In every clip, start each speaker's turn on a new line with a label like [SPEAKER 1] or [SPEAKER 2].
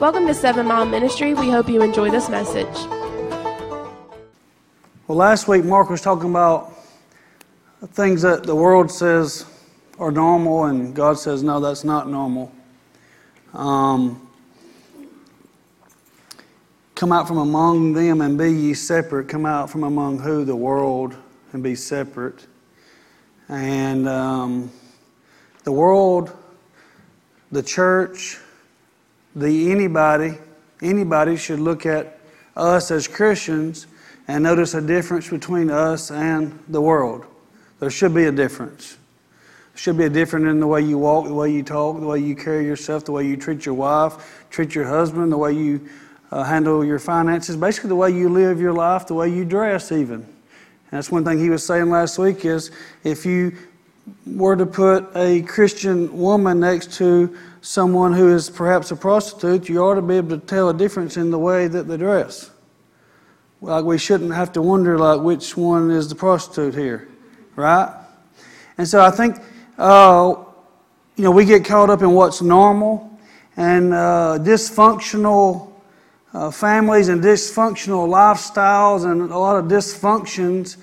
[SPEAKER 1] Welcome to Seven Mile Ministry. We hope you enjoy this message.
[SPEAKER 2] Well, last week Mark was talking about things that the world says are normal, and God says, no, that's not normal. Um, come out from among them and be ye separate. Come out from among who? The world, and be separate. And um, the world, the church, the anybody, anybody should look at us as Christians and notice a difference between us and the world. There should be a difference. There should be a difference in the way you walk, the way you talk, the way you carry yourself, the way you treat your wife, treat your husband, the way you uh, handle your finances, basically the way you live your life, the way you dress, even. That's one thing he was saying last week is if you were to put a Christian woman next to someone who is perhaps a prostitute, you ought to be able to tell a difference in the way that they dress. Like we shouldn't have to wonder like which one is the prostitute here, right? And so I think uh, you know we get caught up in what's normal and uh, dysfunctional uh, families and dysfunctional lifestyles and a lot of dysfunctions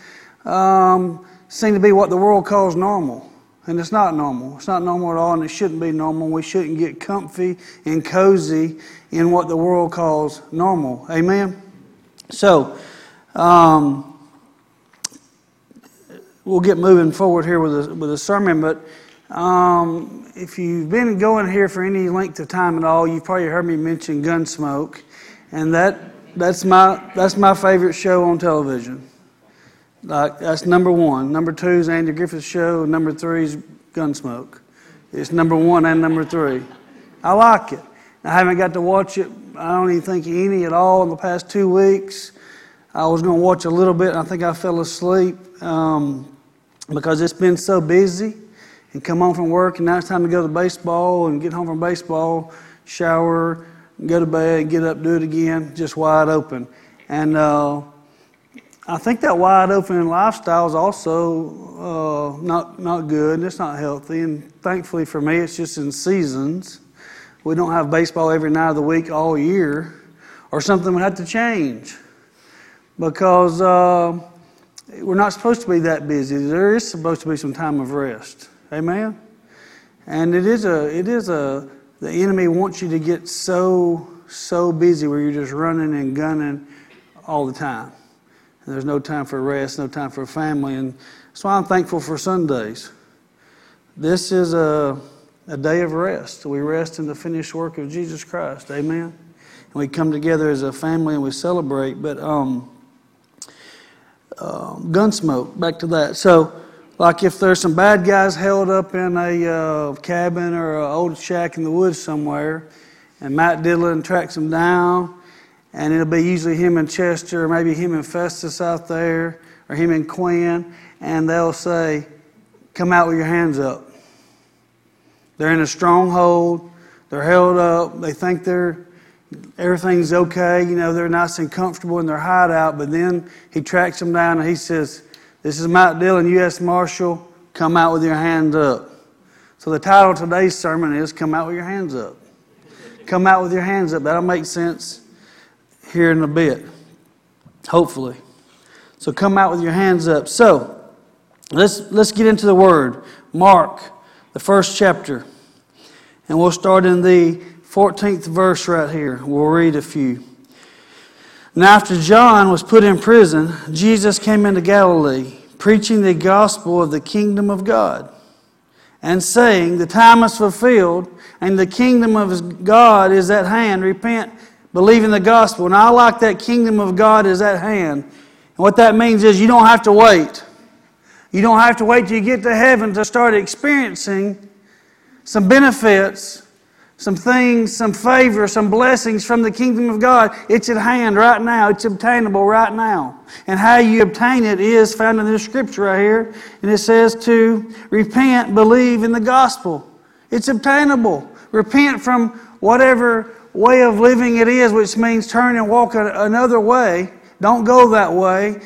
[SPEAKER 2] um, seem to be what the world calls normal. And it's not normal. It's not normal at all, and it shouldn't be normal. We shouldn't get comfy and cozy in what the world calls normal. Amen? So, um, we'll get moving forward here with a, with a sermon, but um, if you've been going here for any length of time at all, you've probably heard me mention Gunsmoke and that that's my that's my favorite show on television. Like that's number one. Number two is Andy Griffith's show. Number three is Gunsmoke. It's number one and number three. I like it. I haven't got to watch it. I don't even think any at all in the past two weeks. I was going to watch a little bit. And I think I fell asleep um, because it's been so busy. And come home from work, and now it's time to go to baseball and get home from baseball, shower, go to bed, get up, do it again, just wide open. And uh, I think that wide open lifestyle is also uh, not, not good. It's not healthy. And thankfully for me, it's just in seasons. We don't have baseball every night of the week all year, or something would have to change because uh, we're not supposed to be that busy. There is supposed to be some time of rest. Amen? And it is a, it is a, the enemy wants you to get so, so busy where you're just running and gunning all the time. There's no time for rest, no time for family. And that's why I'm thankful for Sundays. This is a, a day of rest. We rest in the finished work of Jesus Christ. Amen. And we come together as a family and we celebrate. But um, uh, Gunsmoke, back to that. So, like if there's some bad guys held up in a uh, cabin or an old shack in the woods somewhere, and Matt Dillon tracks them down, and it'll be usually him and Chester, or maybe him and Festus out there, or him and Quint, and they'll say, Come out with your hands up. They're in a stronghold, they're held up, they think they're everything's okay, you know, they're nice and comfortable in their hideout, but then he tracks them down and he says, this is Matt Dillon, U.S. Marshal. Come out with your hands up. So the title of today's sermon is Come Out with Your Hands Up. Come out with your hands up. That'll make sense here in a bit, hopefully. So come out with your hands up. So let's, let's get into the Word. Mark, the first chapter. And we'll start in the 14th verse right here. We'll read a few. Now, after John was put in prison, Jesus came into Galilee, preaching the gospel of the kingdom of God, and saying, The time is fulfilled, and the kingdom of God is at hand. Repent, believe in the gospel. And I like that kingdom of God is at hand. And what that means is you don't have to wait. You don't have to wait till you get to heaven to start experiencing some benefits some things, some favor, some blessings from the kingdom of God. It's at hand right now. It's obtainable right now. And how you obtain it is found in this scripture right here. And it says to repent, believe in the gospel. It's obtainable. Repent from whatever way of living it is, which means turn and walk another way. Don't go that way.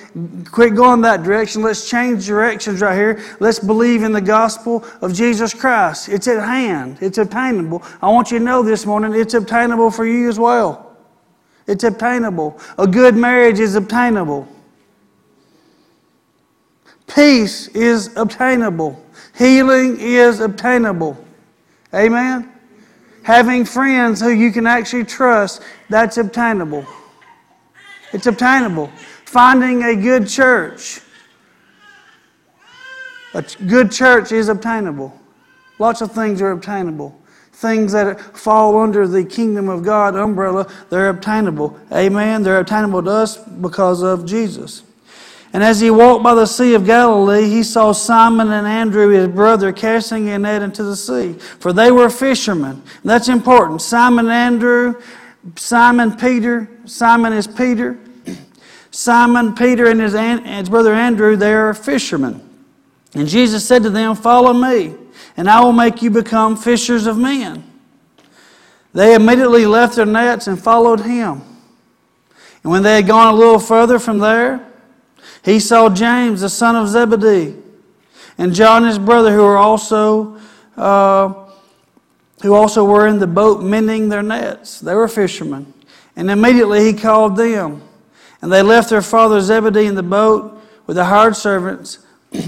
[SPEAKER 2] Quit going that direction. Let's change directions right here. Let's believe in the gospel of Jesus Christ. It's at hand, it's obtainable. I want you to know this morning it's obtainable for you as well. It's obtainable. A good marriage is obtainable. Peace is obtainable. Healing is obtainable. Amen? Having friends who you can actually trust, that's obtainable. It's obtainable. Finding a good church. A good church is obtainable. Lots of things are obtainable. Things that fall under the kingdom of God umbrella, they're obtainable. Amen. They're obtainable to us because of Jesus. And as he walked by the Sea of Galilee, he saw Simon and Andrew, his brother, casting a net into the sea, for they were fishermen. That's important. Simon Andrew, Simon Peter, Simon is Peter. Simon Peter and his, his brother Andrew, they are fishermen. And Jesus said to them, Follow me, and I will make you become fishers of men. They immediately left their nets and followed him. And when they had gone a little further from there, he saw James, the son of Zebedee, and John his brother, who were also uh, who also were in the boat mending their nets. They were fishermen. And immediately he called them. And they left their father Zebedee in the boat with the hired servants,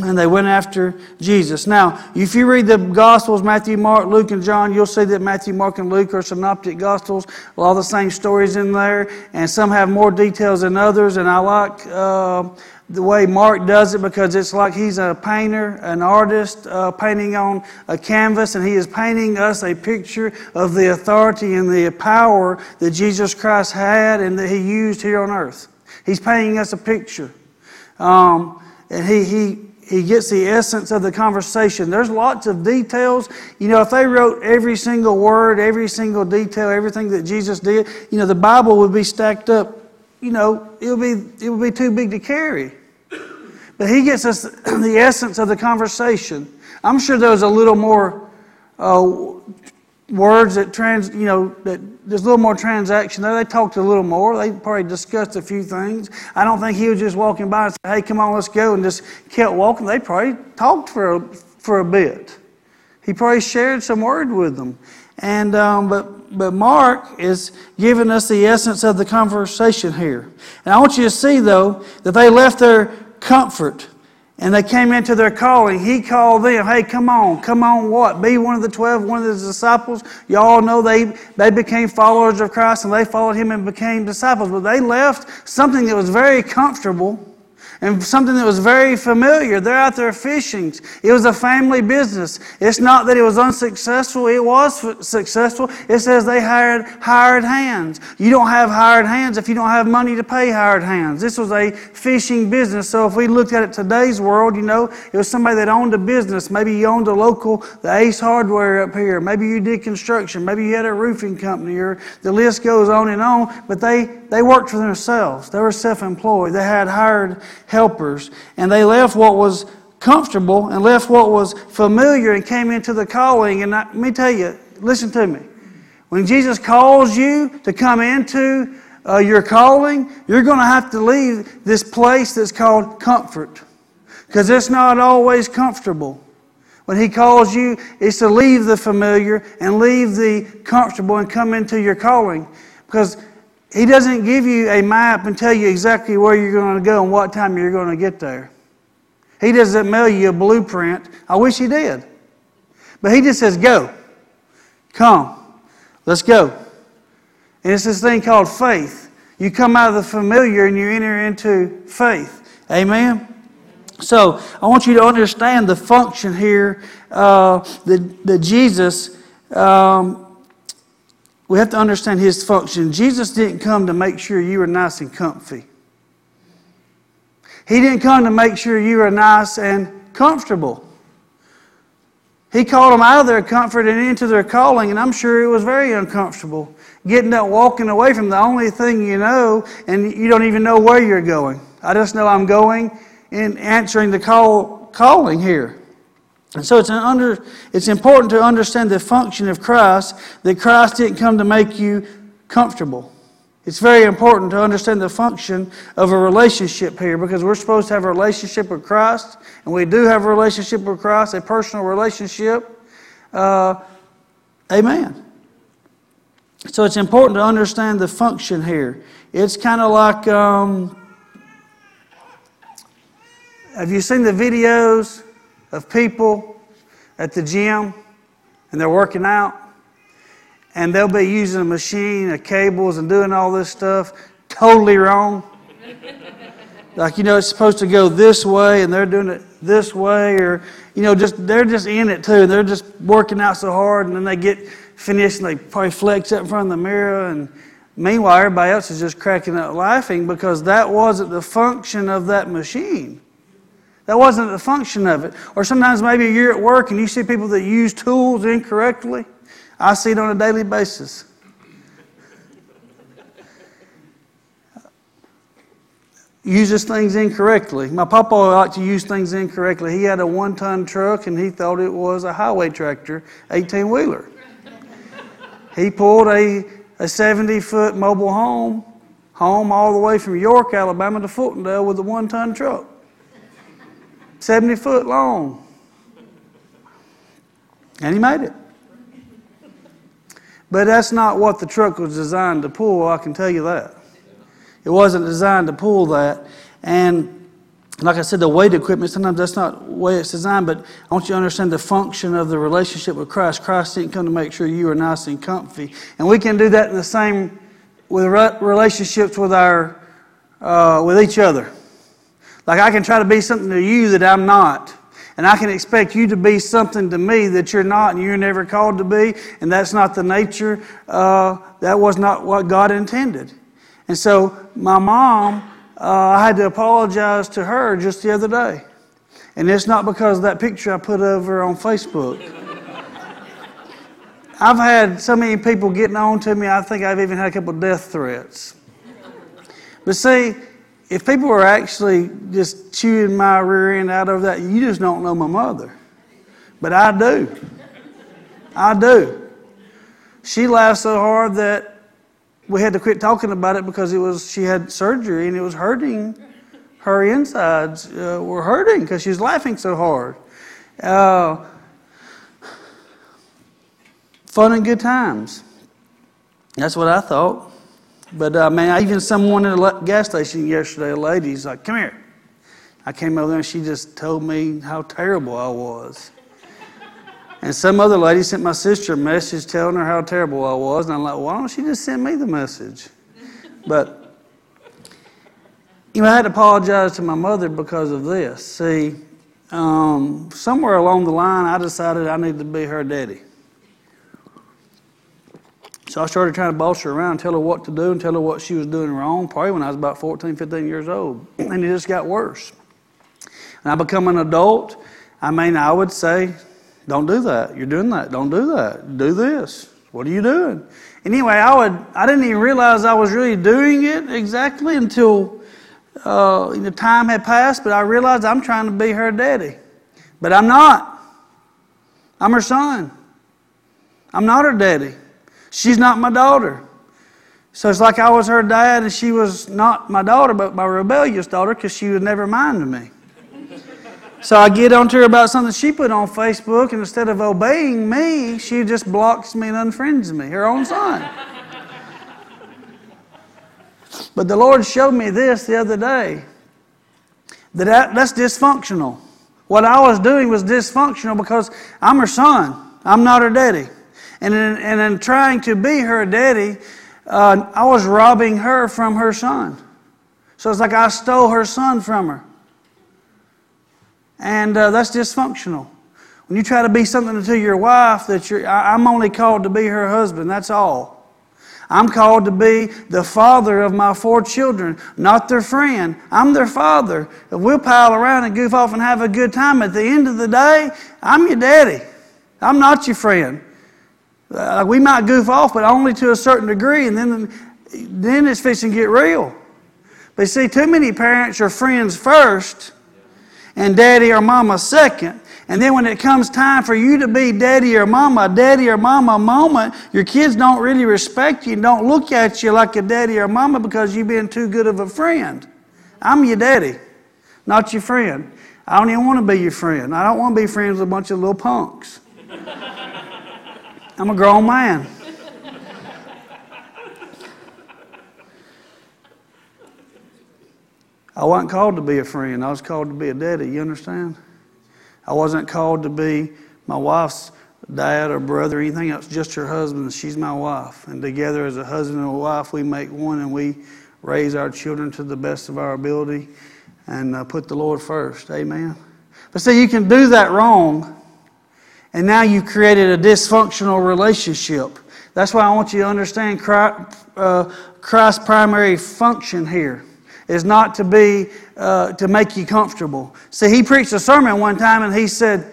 [SPEAKER 2] and they went after Jesus. Now, if you read the Gospels, Matthew, Mark, Luke, and John, you'll see that Matthew, Mark, and Luke are synoptic Gospels. A lot of the same stories in there, and some have more details than others. And I like. Uh, the way Mark does it because it's like he's a painter, an artist, uh, painting on a canvas, and he is painting us a picture of the authority and the power that Jesus Christ had and that he used here on earth. He's painting us a picture. Um, and he, he, he gets the essence of the conversation. There's lots of details. You know, if they wrote every single word, every single detail, everything that Jesus did, you know, the Bible would be stacked up you know, it would be, it would be too big to carry. But he gets us the essence of the conversation. I'm sure there was a little more uh, words that trans, you know, that there's a little more transaction there. They talked a little more. They probably discussed a few things. I don't think he was just walking by and said, "Hey, come on, let's go," and just kept walking. They probably talked for a, for a bit. He probably shared some word with them, and um, but but Mark is giving us the essence of the conversation here. And I want you to see, though, that they left their comfort and they came into their calling. He called them, hey, come on, come on, what? Be one of the twelve, one of the disciples. You all know they, they became followers of Christ and they followed him and became disciples. But they left something that was very comfortable and something that was very familiar. They're out there fishing. It was a family business. It's not that it was unsuccessful, it was successful. It says they hired hired hands. You don't have hired hands if you don't have money to pay hired hands. This was a fishing business. So if we looked at it today's world, you know, it was somebody that owned a business. Maybe you owned a local, the Ace Hardware up here. Maybe you did construction. Maybe you had a roofing company, or the list goes on and on. But they, they worked for themselves. They were self employed. They had hired helpers. And they left what was comfortable and left what was familiar and came into the calling. And I, let me tell you, listen to me. When Jesus calls you to come into uh, your calling, you're going to have to leave this place that's called comfort because it's not always comfortable. When He calls you, it's to leave the familiar and leave the comfortable and come into your calling because he doesn't give you a map and tell you exactly where you're going to go and what time you're going to get there. He doesn't mail you a blueprint. I wish He did. But He just says, Go. Come. Let's go. And it's this thing called faith. You come out of the familiar and you enter into faith. Amen? So I want you to understand the function here uh, that, that Jesus. Um, we have to understand his function. Jesus didn't come to make sure you were nice and comfy. He didn't come to make sure you were nice and comfortable. He called them out of their comfort and into their calling, and I'm sure it was very uncomfortable. Getting up, walking away from the only thing you know, and you don't even know where you're going. I just know I'm going and answering the call, calling here. And so it's, an under, it's important to understand the function of Christ, that Christ didn't come to make you comfortable. It's very important to understand the function of a relationship here because we're supposed to have a relationship with Christ, and we do have a relationship with Christ, a personal relationship. Uh, amen. So it's important to understand the function here. It's kind of like um, have you seen the videos of people at the gym and they're working out? and they'll be using a machine, of cables, and doing all this stuff totally wrong. like, you know, it's supposed to go this way, and they're doing it this way, or, you know, just they're just in it too, they're just working out so hard, and then they get finished, and they probably flex up in front of the mirror, and meanwhile, everybody else is just cracking up laughing because that wasn't the function of that machine. That wasn't the function of it. Or sometimes maybe you're at work and you see people that use tools incorrectly. I see it on a daily basis. Uses things incorrectly. My papa liked to use things incorrectly. He had a one ton truck and he thought it was a highway tractor, 18 wheeler. he pulled a, a 70 foot mobile home, home all the way from York, Alabama to Fultondale with a one ton truck. 70 foot long. And he made it. But that's not what the truck was designed to pull, I can tell you that. It wasn't designed to pull that. And like I said, the weight equipment, sometimes that's not the way it's designed, but I want you to understand the function of the relationship with Christ. Christ didn't come to make sure you are nice and comfy. And we can do that in the same with relationships with our uh, with each other. Like I can try to be something to you that I'm not. And I can expect you to be something to me that you're not and you're never called to be, and that's not the nature, uh, that was not what God intended. And so my mom, uh, I had to apologize to her just the other day. And it's not because of that picture I put over on Facebook. I've had so many people getting on to me, I think I've even had a couple death threats. But see, if people were actually just chewing my rear end out of that, you just don't know my mother. But I do. I do. She laughed so hard that we had to quit talking about it because it was she had surgery and it was hurting. Her insides uh, were hurting because she was laughing so hard. Uh, fun and good times. That's what I thought. But uh, man, even someone at a gas station yesterday, a lady's like, "Come here." I came over there and she just told me how terrible I was. And some other lady sent my sister a message telling her how terrible I was, and I'm like, why don't she just send me the message? But you know, I had to apologize to my mother because of this. See, um, somewhere along the line, I decided I needed to be her daddy. So I started trying to boss her around, tell her what to do, and tell her what she was doing wrong, probably when I was about 14, 15 years old. And it just got worse. And I become an adult. I mean, I would say, don't do that. You're doing that. Don't do that. Do this. What are you doing? Anyway, I would. I didn't even realize I was really doing it exactly until uh, the time had passed. But I realized I'm trying to be her daddy, but I'm not. I'm her son. I'm not her daddy. She's not my daughter. So it's like I was her dad and she was not my daughter, but my rebellious daughter because she would never mind me. So I get on to her about something she put on Facebook, and instead of obeying me, she just blocks me and unfriends me, her own son. But the Lord showed me this the other day that that's dysfunctional. What I was doing was dysfunctional because I'm her son, I'm not her daddy. And in, and in trying to be her daddy, uh, I was robbing her from her son. So it's like I stole her son from her. And uh, that's dysfunctional. When you try to be something to your wife, that you're, I'm only called to be her husband, that's all. I'm called to be the father of my four children, not their friend. I'm their father. If we'll pile around and goof off and have a good time, at the end of the day, I'm your daddy. I'm not your friend. Uh, we might goof off, but only to a certain degree, and then, then it's fixing to get real. But see, too many parents are friends first and daddy or mama second. And then when it comes time for you to be daddy or mama, daddy or mama moment, your kids don't really respect you and don't look at you like a daddy or mama because you've been too good of a friend. I'm your daddy, not your friend. I don't even want to be your friend. I don't want to be friends with a bunch of little punks. I'm a grown man. I wasn't called to be a friend. I was called to be a daddy. You understand? I wasn't called to be my wife's dad or brother or anything else, just her husband. She's my wife. And together as a husband and a wife, we make one and we raise our children to the best of our ability and uh, put the Lord first. Amen. But see, you can do that wrong, and now you've created a dysfunctional relationship. That's why I want you to understand uh, Christ's primary function here is not to be uh, to make you comfortable. See, he preached a sermon one time, and he said,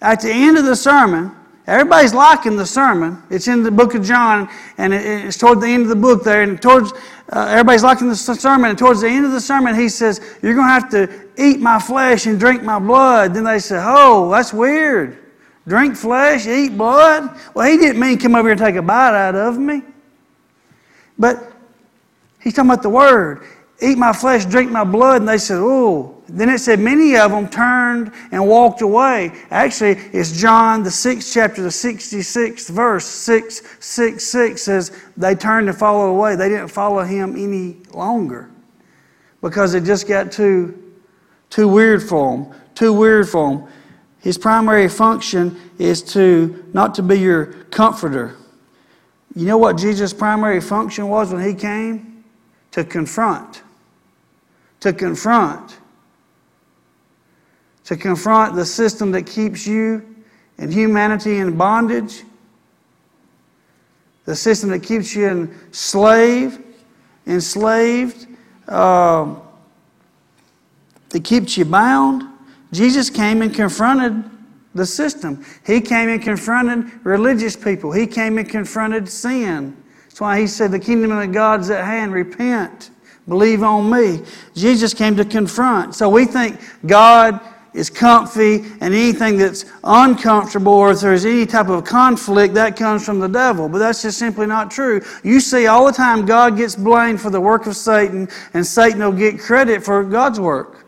[SPEAKER 2] at the end of the sermon, everybody's liking the sermon. It's in the book of John, and it's toward the end of the book there, and towards uh, everybody's liking the sermon. And towards the end of the sermon, he says, "You're going to have to eat my flesh and drink my blood." Then they say, "Oh, that's weird." Drink flesh, eat blood? Well, he didn't mean come over here and take a bite out of me. But he's talking about the word eat my flesh, drink my blood. And they said, oh. Then it said many of them turned and walked away. Actually, it's John, the 6th chapter, the 66th verse, 666 says they turned and followed away. They didn't follow him any longer because it just got too, too weird for them. Too weird for them. His primary function is to not to be your comforter. You know what Jesus' primary function was when he came? To confront to confront. To confront the system that keeps you and humanity in bondage, the system that keeps you enslaved, enslaved, uh, that keeps you bound. Jesus came and confronted the system. He came and confronted religious people. He came and confronted sin. That's why he said, The kingdom of God's at hand. Repent. Believe on me. Jesus came to confront. So we think God is comfy and anything that's uncomfortable or if there's any type of conflict, that comes from the devil. But that's just simply not true. You see all the time God gets blamed for the work of Satan and Satan will get credit for God's work.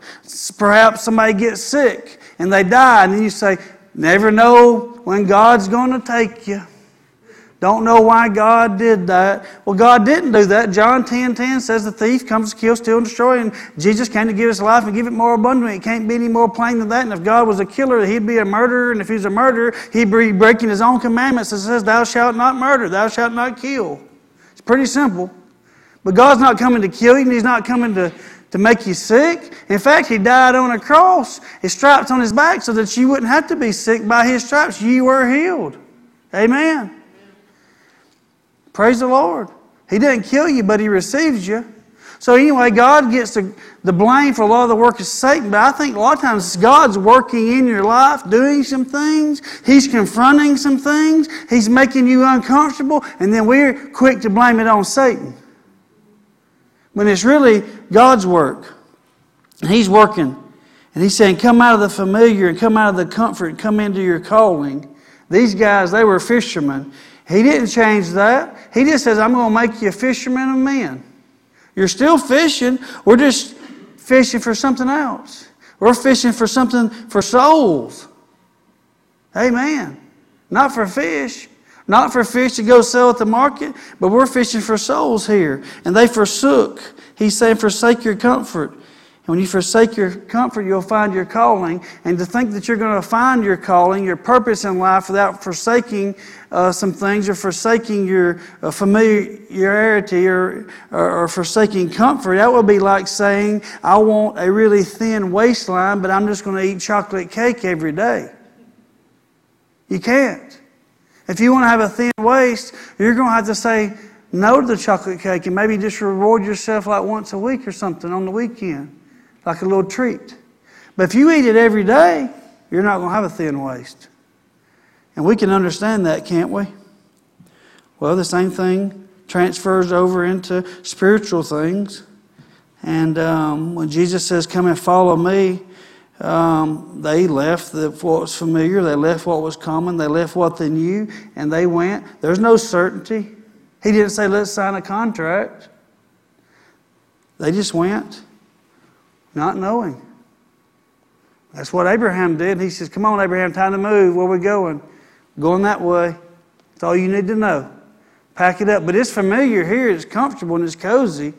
[SPEAKER 2] Perhaps somebody gets sick and they die and then you say, never know when God's going to take you. Don't know why God did that. Well, God didn't do that. John 10 10 says the thief comes to kill, steal, and destroy. And Jesus came to give us life and give it more abundantly. It can't be any more plain than that. And if God was a killer, he'd be a murderer. And if he's a murderer, he'd be breaking his own commandments. It says, Thou shalt not murder, thou shalt not kill. It's pretty simple. But God's not coming to kill you, and He's not coming to, to make you sick. In fact, He died on a cross, His stripes on His back, so that you wouldn't have to be sick by His stripes. You were healed. Amen. Praise the Lord. He didn't kill you, but He receives you. So, anyway, God gets the, the blame for a lot of the work of Satan, but I think a lot of times God's working in your life, doing some things. He's confronting some things. He's making you uncomfortable, and then we're quick to blame it on Satan. When it's really God's work. And He's working. And He's saying, Come out of the familiar and come out of the comfort and come into your calling. These guys, they were fishermen. He didn't change that. He just says, I'm going to make you a fisherman of men. You're still fishing. We're just fishing for something else. We're fishing for something for souls. Amen. Not for fish. Not for fish to go sell at the market, but we're fishing for souls here. And they forsook. He's saying, forsake your comfort. And when you forsake your comfort, you'll find your calling. And to think that you're going to find your calling, your purpose in life, without forsaking uh, some things or forsaking your uh, familiarity or, or, or, forsaking comfort, that would be like saying, I want a really thin waistline, but I'm just going to eat chocolate cake every day. You can't. If you want to have a thin waist, you're going to have to say no to the chocolate cake and maybe just reward yourself like once a week or something on the weekend like a little treat. But if you eat it every day, you're not going to have a thin waist. And we can understand that, can't we? Well, the same thing transfers over into spiritual things. And um, when Jesus says, Come and follow me, Um, they left the, what was familiar, they left what was common, they left what they knew, and they went. There's no certainty. He didn't say, let's sign a contract. They just went, not knowing. That's what Abraham did. He says, Come on, Abraham, time to move. Where we going? Going that way. That's all you need to know. Pack it up. But it's familiar here, it's comfortable and it's cozy.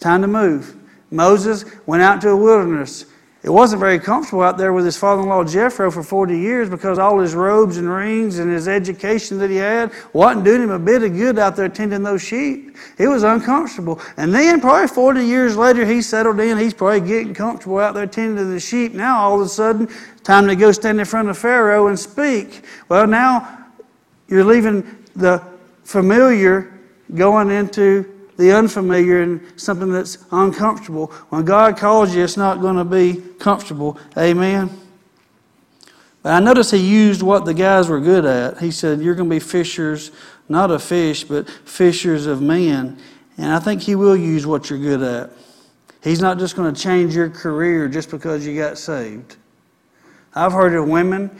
[SPEAKER 2] Time to move. Moses went out to a wilderness. It wasn't very comfortable out there with his father in law Jethro for 40 years because all his robes and rings and his education that he had wasn't doing him a bit of good out there tending those sheep. It was uncomfortable. And then, probably 40 years later, he settled in. He's probably getting comfortable out there tending the sheep. Now, all of a sudden, time to go stand in front of Pharaoh and speak. Well, now you're leaving the familiar going into the unfamiliar and something that's uncomfortable. When God calls you, it's not going to be comfortable. Amen. But I noticed he used what the guys were good at. He said, You're going to be fishers, not of fish, but fishers of men. And I think he will use what you're good at. He's not just going to change your career just because you got saved. I've heard of women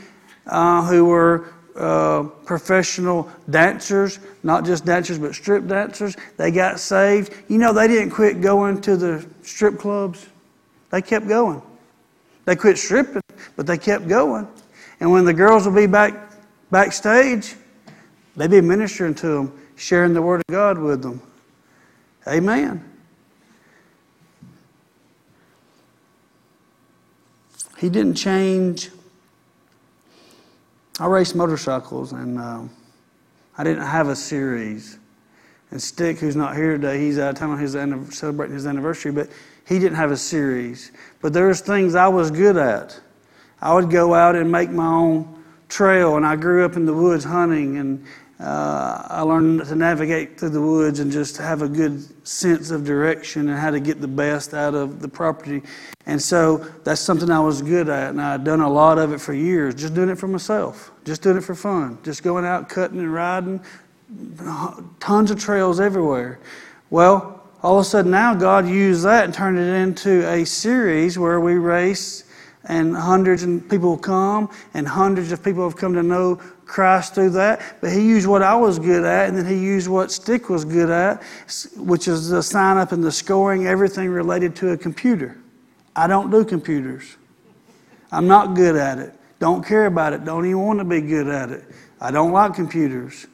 [SPEAKER 2] uh, who were uh, professional dancers, not just dancers, but strip dancers. They got saved. You know, they didn't quit going to the strip clubs, they kept going. They quit stripping, but they kept going. And when the girls would be back backstage, they'd be ministering to them, sharing the Word of God with them. Amen. He didn't change I raced motorcycles, and uh, I didn't have a series. And Stick, who's not here today, he's out of town his celebrating his anniversary, but he didn't have a series. But there was things I was good at. I would go out and make my own trail, and I grew up in the woods hunting, and uh, I learned to navigate through the woods and just have a good sense of direction and how to get the best out of the property. And so that's something I was good at, and I'd done a lot of it for years, just doing it for myself, just doing it for fun, just going out cutting and riding, tons of trails everywhere. Well, all of a sudden now God used that and turned it into a series where we race and hundreds of people come and hundreds of people have come to know Christ through that, but he used what I was good at, and then he used what Stick was good at, which is the sign up and the scoring, everything related to a computer. I don't do computers. I'm not good at it. Don't care about it. Don't even want to be good at it. I don't like computers.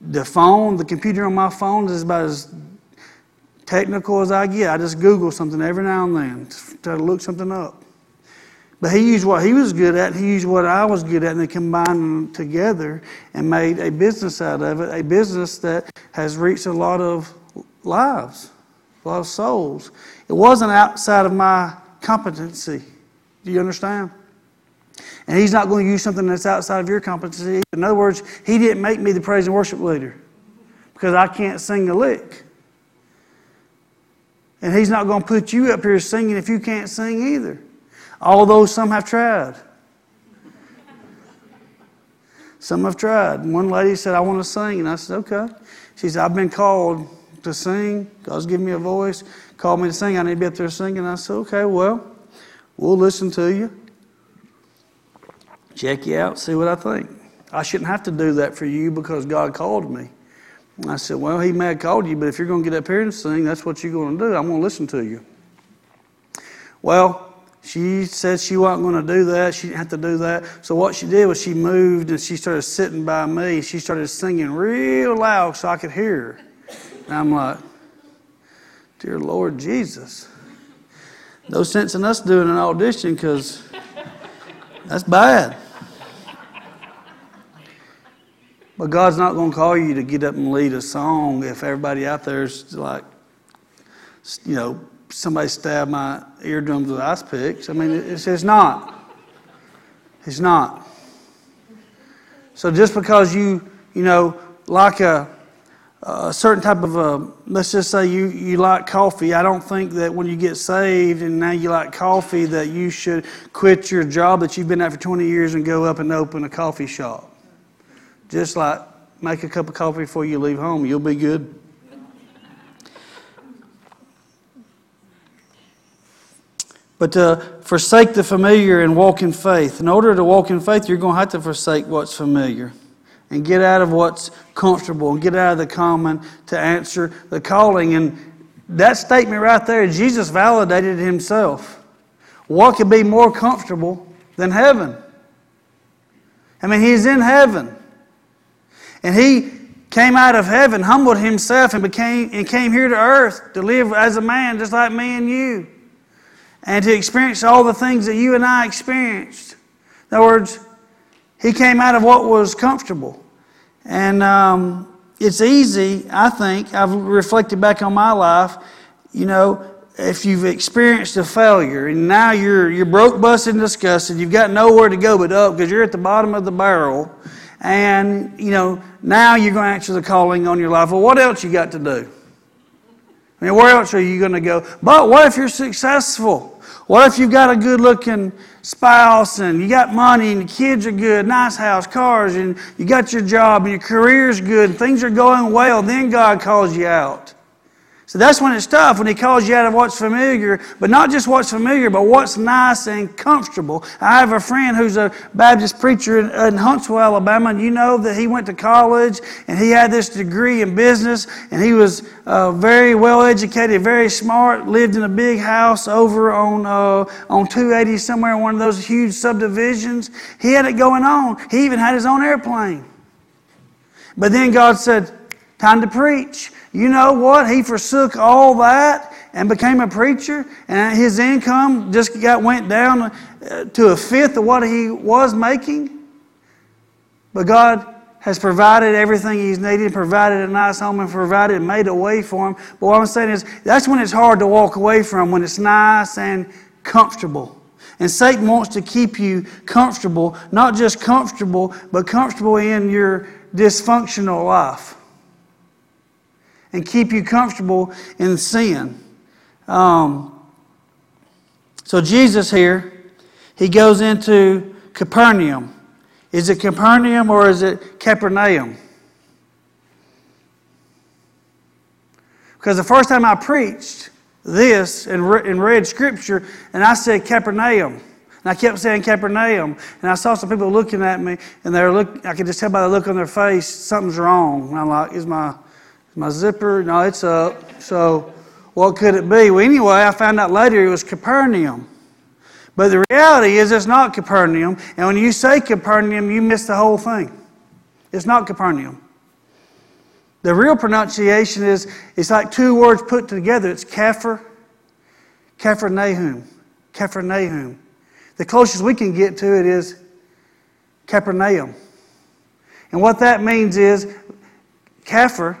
[SPEAKER 2] The phone, the computer on my phone is about as technical as I get. I just Google something every now and then try to look something up. But he used what he was good at, he used what I was good at, and they combined them together and made a business out of it, a business that has reached a lot of lives, a lot of souls. It wasn't outside of my competency. Do you understand? And he's not going to use something that's outside of your competency. In other words, he didn't make me the praise and worship leader because I can't sing a lick. And he's not going to put you up here singing if you can't sing either although some have tried. Some have tried. One lady said, I want to sing. And I said, okay. She said, I've been called to sing. God's given me a voice, called me to sing. I need to be up there singing. I said, okay, well, we'll listen to you. Check you out, see what I think. I shouldn't have to do that for you because God called me. And I said, well, He may have called you, but if you're going to get up here and sing, that's what you're going to do. I'm going to listen to you. Well, she said she wasn't going to do that. She didn't have to do that. So what she did was she moved and she started sitting by me. She started singing real loud so I could hear her. And I'm like, Dear Lord Jesus. No sense in us doing an audition because that's bad. But God's not going to call you to get up and lead a song if everybody out there is like, you know, somebody stabbed my eardrums with ice picks. I mean, it's, it's not. It's not. So just because you, you know, like a, a certain type of a, let's just say you, you like coffee, I don't think that when you get saved and now you like coffee that you should quit your job that you've been at for 20 years and go up and open a coffee shop. Just like make a cup of coffee before you leave home, you'll be good. But to forsake the familiar and walk in faith. In order to walk in faith, you're going to have to forsake what's familiar and get out of what's comfortable and get out of the common to answer the calling. And that statement right there, Jesus validated himself. What could be more comfortable than heaven? I mean, he's in heaven. And he came out of heaven, humbled himself, and became and came here to earth to live as a man just like me and you. And to experience all the things that you and I experienced. In other words, he came out of what was comfortable. And um, it's easy, I think, I've reflected back on my life, you know, if you've experienced a failure and now you're, you're broke, busted, and disgusted, you've got nowhere to go but up because you're at the bottom of the barrel, and, you know, now you're going to answer the calling on your life. Well, what else you got to do? I mean, where else are you going to go? But what if you're successful? What if you've got a good looking spouse and you got money and the kids are good, nice house, cars, and you got your job and your career's good, and things are going well, then God calls you out. So that's when it's tough, when He calls you out of what's familiar, but not just what's familiar, but what's nice and comfortable. I have a friend who's a Baptist preacher in, in Huntsville, Alabama, and you know that he went to college and he had this degree in business, and he was uh, very well educated, very smart, lived in a big house over on, uh, on 280 somewhere in one of those huge subdivisions. He had it going on. He even had his own airplane. But then God said, Time to preach. You know what? He forsook all that and became a preacher, and his income just got went down uh, to a fifth of what he was making. But God has provided everything he's needed, provided a nice home, and provided and made a way for him. But what I'm saying is, that's when it's hard to walk away from, when it's nice and comfortable. And Satan wants to keep you comfortable, not just comfortable, but comfortable in your dysfunctional life and keep you comfortable in sin. Um, so, Jesus here, he goes into Capernaum. Is it Capernaum or is it Capernaum? Because the first time I preached this and, re- and read Scripture, and I said Capernaum. And I kept saying Capernaum. And I saw some people looking at me, and they were look, I could just tell by the look on their face, something's wrong. And I'm like, is my my zipper, no, it's up. So, what could it be? Well, anyway, I found out later it was Capernaum. But the reality is, it's not Capernaum. And when you say Capernaum, you miss the whole thing. It's not Capernaum. The real pronunciation is it's like two words put together. It's Kepher, Nahum, Kepher Nahum. The closest we can get to it is Capernaum. And what that means is Kepher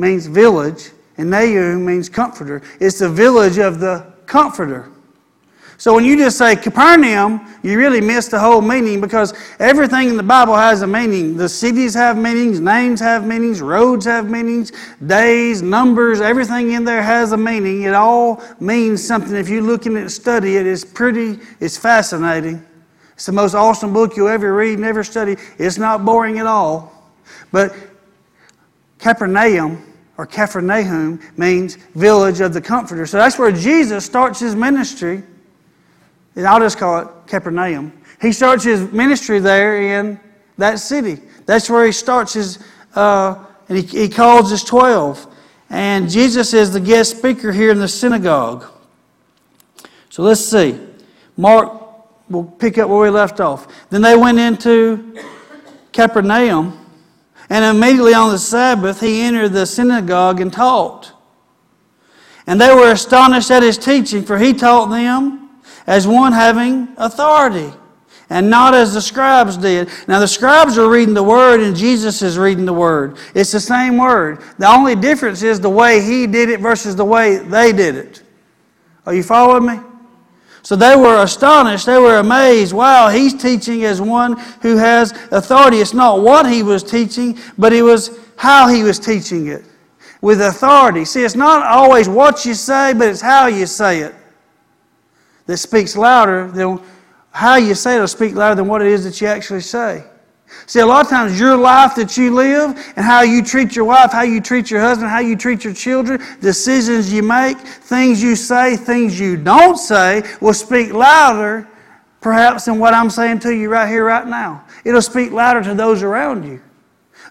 [SPEAKER 2] means village, and Nahum means comforter. It's the village of the comforter. So when you just say Capernaum, you really miss the whole meaning because everything in the Bible has a meaning. The cities have meanings, names have meanings, roads have meanings, days, numbers, everything in there has a meaning. It all means something. If you look in it and study it, it's pretty, it's fascinating. It's the most awesome book you'll ever read and ever study. It's not boring at all. But Capernaum or Capernaum means village of the comforter. So that's where Jesus starts his ministry. And I'll just call it Capernaum. He starts his ministry there in that city. That's where he starts his, uh, and he, he calls his 12. And Jesus is the guest speaker here in the synagogue. So let's see. Mark, we'll pick up where we left off. Then they went into Capernaum. And immediately on the Sabbath, he entered the synagogue and taught. And they were astonished at his teaching, for he taught them as one having authority, and not as the scribes did. Now, the scribes are reading the word, and Jesus is reading the word. It's the same word. The only difference is the way he did it versus the way they did it. Are you following me? So they were astonished. They were amazed. Wow, he's teaching as one who has authority. It's not what he was teaching, but it was how he was teaching it with authority. See, it's not always what you say, but it's how you say it that speaks louder than how you say it will speak louder than what it is that you actually say. See, a lot of times your life that you live and how you treat your wife, how you treat your husband, how you treat your children, decisions you make, things you say, things you don't say will speak louder perhaps than what I'm saying to you right here, right now. It'll speak louder to those around you.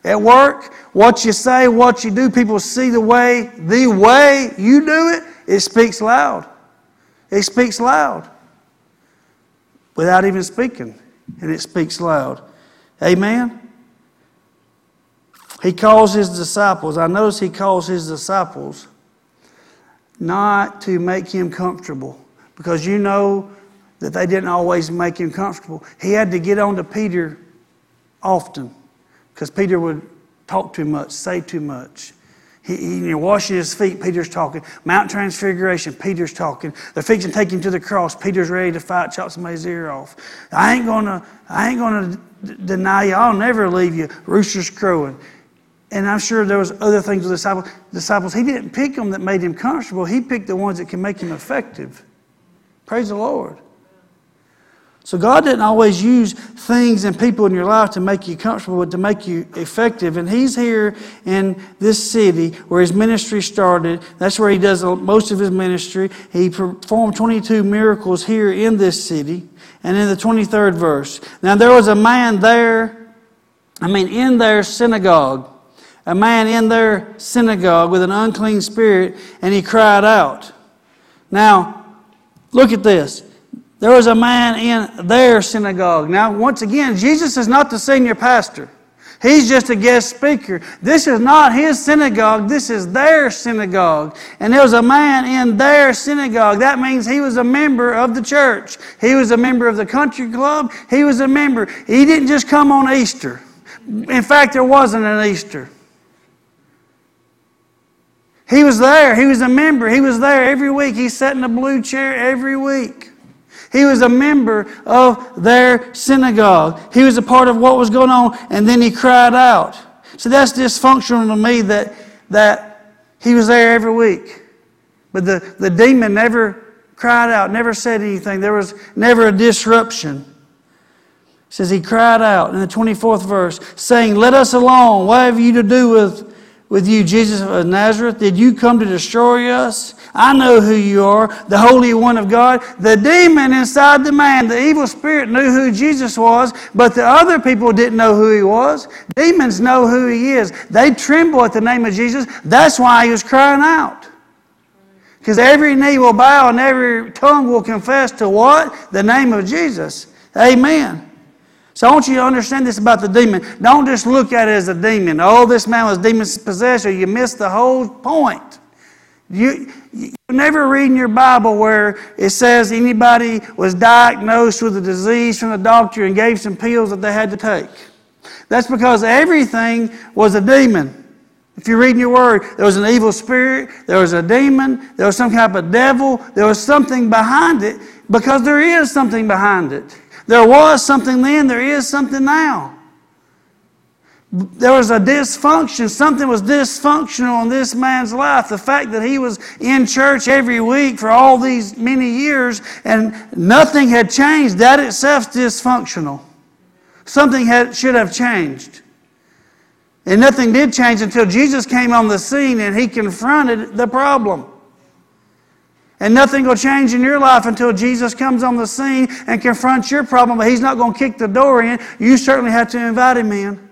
[SPEAKER 2] At work, what you say, what you do, people see the way, the way you do it, it speaks loud. It speaks loud without even speaking, and it speaks loud. Amen? He calls his disciples, I notice he calls his disciples not to make him comfortable because you know that they didn't always make him comfortable. He had to get on to Peter often because Peter would talk too much, say too much. He, he his feet, Peter's talking. Mount Transfiguration, Peter's talking. They're fixing to take him to the cross. Peter's ready to fight, chop somebody's ear off. I ain't gonna, I ain't gonna deny you. I'll never leave you. Rooster's crowing. And I'm sure there was other things with disciples. Disciples, he didn't pick them that made him comfortable. He picked the ones that can make him effective. Praise the Lord. So God didn't always use things and people in your life to make you comfortable, but to make you effective. And He's here in this city where His ministry started. That's where He does most of His ministry. He performed 22 miracles here in this city. And in the 23rd verse, now there was a man there, I mean, in their synagogue, a man in their synagogue with an unclean spirit, and he cried out. Now, look at this. There was a man in their synagogue. Now, once again, Jesus is not the senior pastor. He's just a guest speaker. This is not his synagogue, this is their synagogue. And there was a man in their synagogue. That means he was a member of the church. He was a member of the country club. He was a member. He didn't just come on Easter. In fact, there wasn't an Easter. He was there. He was a member. He was there every week. He sat in a blue chair every week. He was a member of their synagogue. He was a part of what was going on, and then he cried out. So that's dysfunctional to me that, that he was there every week. But the, the demon never cried out, never said anything. There was never a disruption. It says he cried out in the 24th verse, saying, Let us alone. What have you to do with with you, Jesus of Nazareth? Did you come to destroy us? I know who you are, the Holy One of God. The demon inside the man, the evil spirit, knew who Jesus was, but the other people didn't know who he was. Demons know who he is. They tremble at the name of Jesus. That's why he was crying out. Because every knee will bow and every tongue will confess to what? The name of Jesus. Amen. So I want you to understand this about the demon. Don't just look at it as a demon. Oh, this man was demon possessed, or you miss the whole point. You, you never read in your Bible where it says anybody was diagnosed with a disease from the doctor and gave some pills that they had to take. That's because everything was a demon. If you read in your word, there was an evil spirit, there was a demon, there was some kind of devil, there was something behind it because there is something behind it. There was something then, there is something now. There was a dysfunction. Something was dysfunctional in this man's life. The fact that he was in church every week for all these many years and nothing had changed, that itself is dysfunctional. Something had, should have changed. And nothing did change until Jesus came on the scene and he confronted the problem. And nothing will change in your life until Jesus comes on the scene and confronts your problem, but He's not going to kick the door in. You certainly have to invite Him in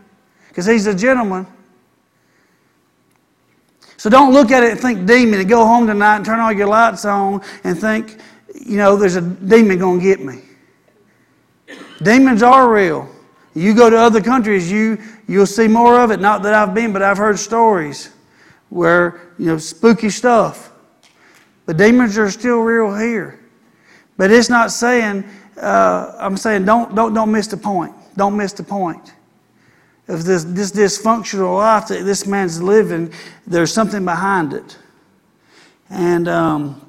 [SPEAKER 2] because He's a gentleman. So don't look at it and think demon and go home tonight and turn all your lights on and think, you know, there's a demon going to get me. Demons are real. You go to other countries, you, you'll see more of it. Not that I've been, but I've heard stories where, you know, spooky stuff. The demons are still real here. But it's not saying, uh, I'm saying don't, don't, don't miss the point. Don't miss the point. If this, this dysfunctional life that this man's living, there's something behind it. And um,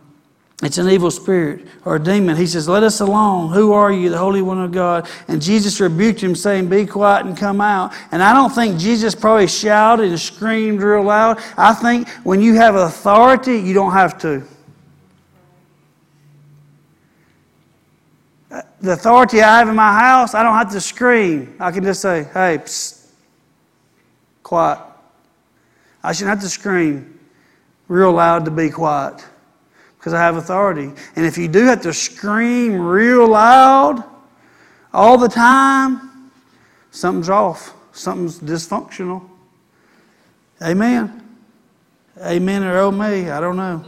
[SPEAKER 2] it's an evil spirit or a demon. He says, Let us alone. Who are you, the Holy One of God? And Jesus rebuked him, saying, Be quiet and come out. And I don't think Jesus probably shouted and screamed real loud. I think when you have authority, you don't have to. The authority I have in my house, I don't have to scream. I can just say, hey, psst, quiet. I shouldn't have to scream real loud to be quiet because I have authority. And if you do have to scream real loud all the time, something's off, something's dysfunctional. Amen. Amen or oh me, I don't know.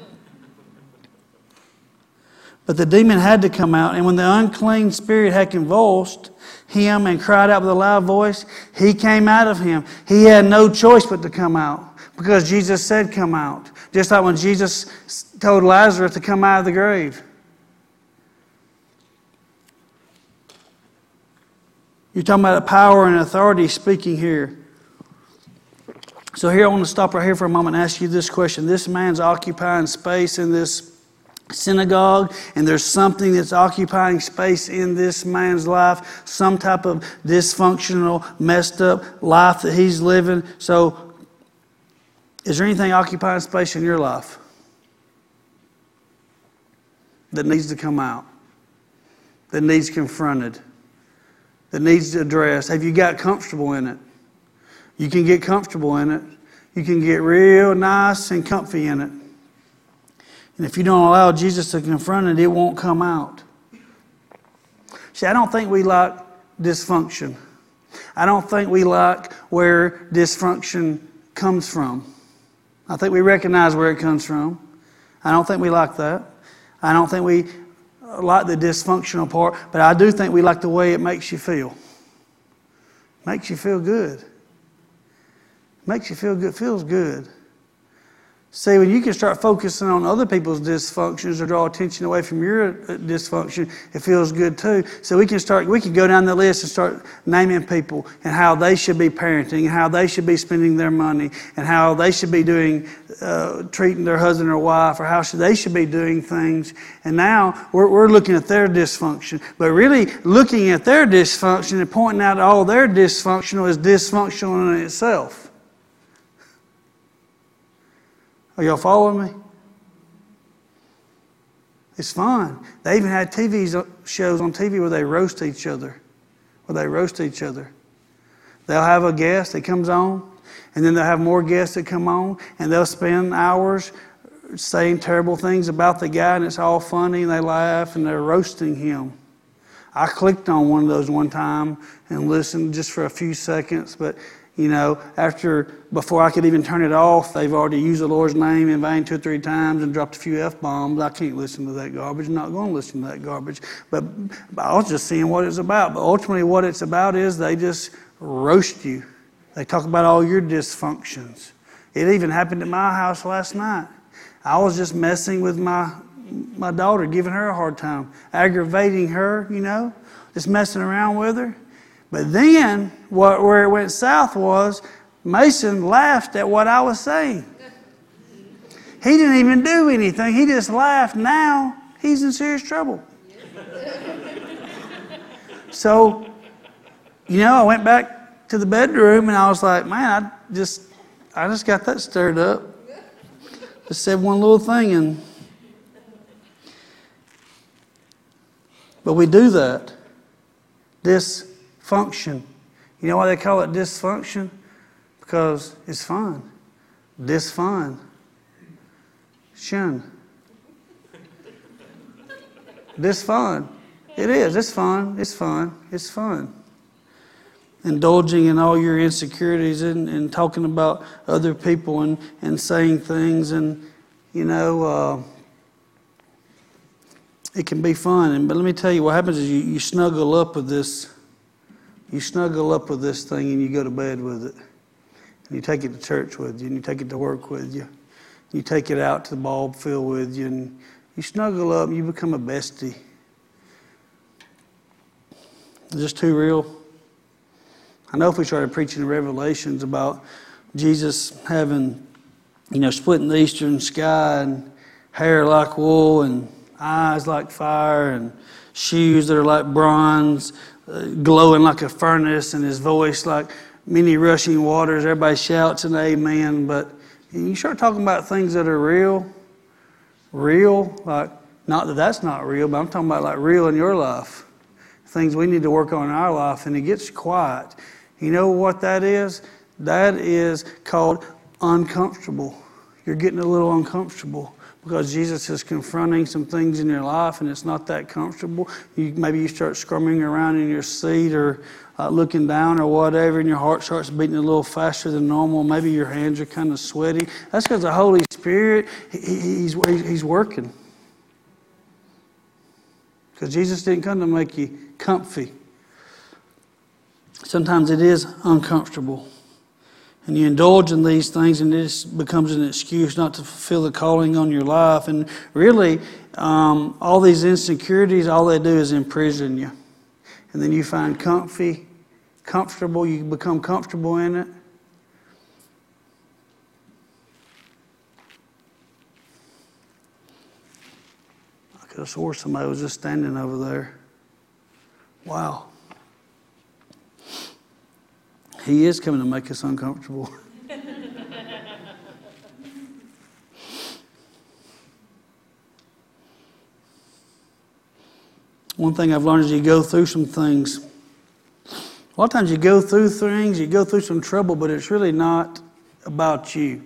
[SPEAKER 2] But the demon had to come out, and when the unclean spirit had convulsed him and cried out with a loud voice, he came out of him. He had no choice but to come out because Jesus said, Come out. Just like when Jesus told Lazarus to come out of the grave. You're talking about a power and authority speaking here. So, here I want to stop right here for a moment and ask you this question. This man's occupying space in this synagogue, and there's something that's occupying space in this man's life, some type of dysfunctional, messed up life that he's living. So, is there anything occupying space in your life that needs to come out, that needs confronted, that needs addressed? Have you got comfortable in it? You can get comfortable in it. You can get real nice and comfy in it. And if you don't allow Jesus to confront it, it won't come out. See, I don't think we like dysfunction. I don't think we like where dysfunction comes from. I think we recognize where it comes from. I don't think we like that. I don't think we like the dysfunctional part, but I do think we like the way it makes you feel. Makes you feel good. Makes you feel good, feels good. See, when you can start focusing on other people's dysfunctions or draw attention away from your uh, dysfunction, it feels good too. So we can start, we can go down the list and start naming people and how they should be parenting, and how they should be spending their money, and how they should be doing, uh, treating their husband or wife, or how should, they should be doing things. And now we're, we're looking at their dysfunction. But really, looking at their dysfunction and pointing out all their dysfunctional is dysfunctional in itself. Are y'all following me? It's fun. They even had TV shows on TV where they roast each other. Where they roast each other. They'll have a guest that comes on, and then they'll have more guests that come on, and they'll spend hours saying terrible things about the guy, and it's all funny, and they laugh, and they're roasting him. I clicked on one of those one time and listened just for a few seconds, but you know, after, before I could even turn it off, they've already used the Lord's name in vain two or three times and dropped a few F bombs. I can't listen to that garbage. I'm not going to listen to that garbage. But, I was just seeing what it's about. But ultimately, what it's about is they just roast you. They talk about all your dysfunctions. It even happened at my house last night. I was just messing with my my daughter, giving her a hard time, aggravating her, you know, just messing around with her. But then, what, where it went south was Mason laughed at what I was saying. He didn't even do anything, he just laughed. Now he's in serious trouble. so, you know, I went back to the bedroom and I was like, man, I just, I just got that stirred up. Just said one little thing and. But we do that. This function. You know why they call it dysfunction? Because it's fun. Dysfun. Shun. This fun. It is. It's fun. It's fun. It's fun. Indulging in all your insecurities and, and talking about other people and, and saying things and, you know, uh, it can be fun. And, but let me tell you what happens is you, you snuggle up with this you snuggle up with this thing and you go to bed with it. And you take it to church with you, and you take it to work with you. You take it out to the ball field with you, and you snuggle up and you become a bestie. Is too real? I know if we started preaching Revelations about Jesus having, you know, splitting the eastern sky and hair like wool and eyes like fire and shoes that are like bronze, uh, glowing like a furnace and his voice like many rushing waters. Everybody shouts an amen. But you start talking about things that are real, real, like not that that's not real, but I'm talking about like real in your life. things we need to work on in our life, and it gets quiet. You know what that is? That is called uncomfortable. You're getting a little uncomfortable because Jesus is confronting some things in your life and it's not that comfortable. You, maybe you start squirming around in your seat or uh, looking down or whatever, and your heart starts beating a little faster than normal. Maybe your hands are kind of sweaty. That's because the Holy Spirit, he, he's, he's working. Because Jesus didn't come to make you comfy. Sometimes it is uncomfortable. And you indulge in these things, and this becomes an excuse not to fulfill the calling on your life. And really, um, all these insecurities, all they do is imprison you. And then you find comfy, comfortable, you become comfortable in it. I could have swore somebody was just standing over there. Wow. He is coming to make us uncomfortable. One thing I've learned is you go through some things. A lot of times you go through things, you go through some trouble, but it's really not about you.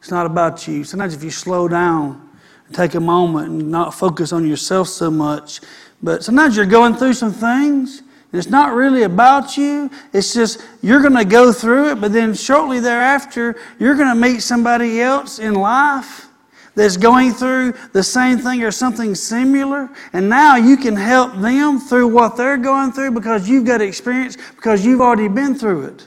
[SPEAKER 2] It's not about you. Sometimes if you slow down and take a moment and not focus on yourself so much, but sometimes you're going through some things it's not really about you. It's just you're going to go through it, but then shortly thereafter, you're going to meet somebody else in life that's going through the same thing or something similar. And now you can help them through what they're going through because you've got experience, because you've already been through it.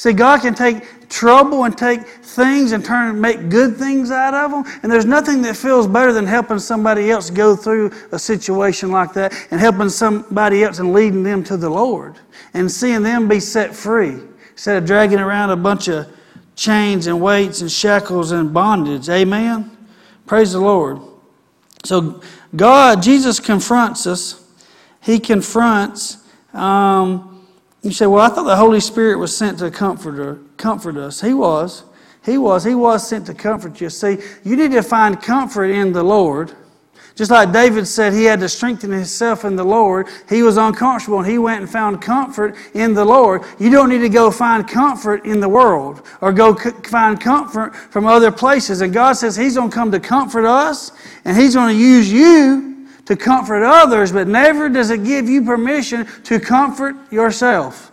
[SPEAKER 2] See, God can take trouble and take things and turn and make good things out of them. And there's nothing that feels better than helping somebody else go through a situation like that and helping somebody else and leading them to the Lord and seeing them be set free instead of dragging around a bunch of chains and weights and shackles and bondage. Amen? Praise the Lord. So, God, Jesus confronts us. He confronts. Um, you say, well, I thought the Holy Spirit was sent to comfort, uh, comfort us. He was. He was. He was sent to comfort you. See, you need to find comfort in the Lord. Just like David said he had to strengthen himself in the Lord, he was uncomfortable and he went and found comfort in the Lord. You don't need to go find comfort in the world or go find comfort from other places. And God says he's going to come to comfort us and he's going to use you to comfort others, but never does it give you permission to comfort yourself.